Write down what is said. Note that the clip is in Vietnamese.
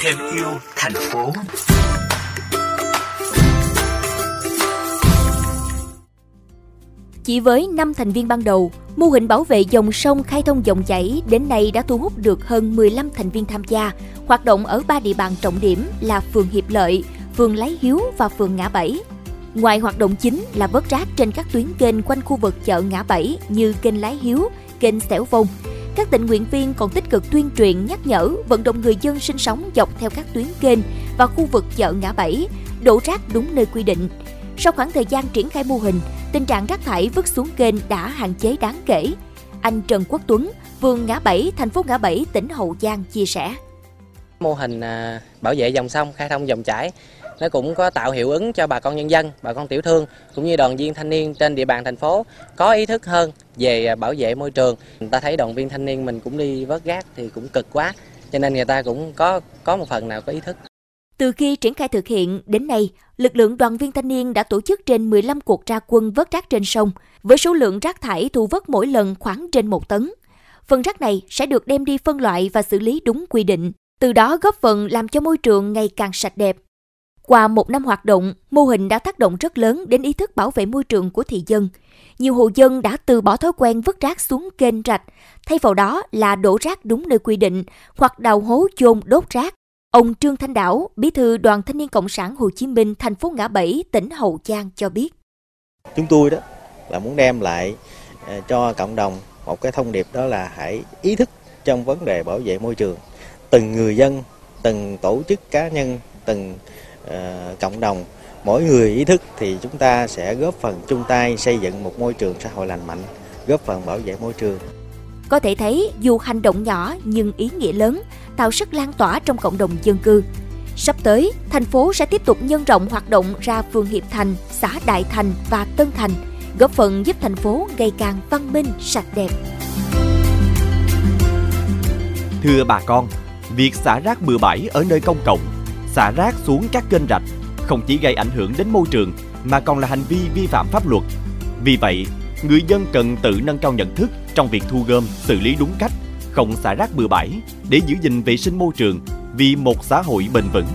Thêm yêu thành phố. Chỉ với 5 thành viên ban đầu, mô hình bảo vệ dòng sông khai thông dòng chảy đến nay đã thu hút được hơn 15 thành viên tham gia, hoạt động ở ba địa bàn trọng điểm là phường Hiệp Lợi, phường Lái Hiếu và phường Ngã Bảy. Ngoài hoạt động chính là vớt rác trên các tuyến kênh quanh khu vực chợ Ngã Bảy như kênh Lái Hiếu, kênh Xẻo Vông, các tình nguyện viên còn tích cực tuyên truyền nhắc nhở vận động người dân sinh sống dọc theo các tuyến kênh và khu vực chợ Ngã Bảy đổ rác đúng nơi quy định. Sau khoảng thời gian triển khai mô hình, tình trạng rác thải vứt xuống kênh đã hạn chế đáng kể. Anh Trần Quốc Tuấn, phường Ngã Bảy, thành phố Ngã Bảy, tỉnh Hậu Giang chia sẻ. Mô hình à, bảo vệ dòng sông, khai thông dòng chảy nó cũng có tạo hiệu ứng cho bà con nhân dân, bà con tiểu thương cũng như đoàn viên thanh niên trên địa bàn thành phố có ý thức hơn về à, bảo vệ môi trường. Người ta thấy đoàn viên thanh niên mình cũng đi vớt rác thì cũng cực quá, cho nên người ta cũng có có một phần nào có ý thức. Từ khi triển khai thực hiện đến nay, lực lượng đoàn viên thanh niên đã tổ chức trên 15 cuộc ra quân vớt rác trên sông, với số lượng rác thải thu vớt mỗi lần khoảng trên 1 tấn. Phần rác này sẽ được đem đi phân loại và xử lý đúng quy định, từ đó góp phần làm cho môi trường ngày càng sạch đẹp. Qua một năm hoạt động, mô hình đã tác động rất lớn đến ý thức bảo vệ môi trường của thị dân. Nhiều hộ dân đã từ bỏ thói quen vứt rác xuống kênh rạch, thay vào đó là đổ rác đúng nơi quy định hoặc đào hố chôn đốt rác. Ông Trương Thanh Đảo, Bí thư Đoàn Thanh niên Cộng sản Hồ Chí Minh, thành phố Ngã Bảy, tỉnh Hậu Giang cho biết. Chúng tôi đó là muốn đem lại ờ, cho cộng đồng một cái thông điệp đó là hãy ý thức trong vấn đề bảo vệ môi trường. Từng người dân, từng tổ chức cá nhân, từng cộng đồng, mỗi người ý thức thì chúng ta sẽ góp phần chung tay xây dựng một môi trường xã hội lành mạnh, góp phần bảo vệ môi trường. Có thể thấy dù hành động nhỏ nhưng ý nghĩa lớn, tạo sức lan tỏa trong cộng đồng dân cư. Sắp tới, thành phố sẽ tiếp tục nhân rộng hoạt động ra phường Hiệp Thành, xã Đại Thành và Tân Thành, góp phần giúp thành phố ngày càng văn minh, sạch đẹp. Thưa bà con, việc xả rác bừa bãi ở nơi công cộng, xả rác xuống các kênh rạch không chỉ gây ảnh hưởng đến môi trường mà còn là hành vi vi phạm pháp luật. Vì vậy, người dân cần tự nâng cao nhận thức trong việc thu gom, xử lý đúng cách, không xả rác bừa bãi để giữ gìn vệ sinh môi trường vì một xã hội bền vững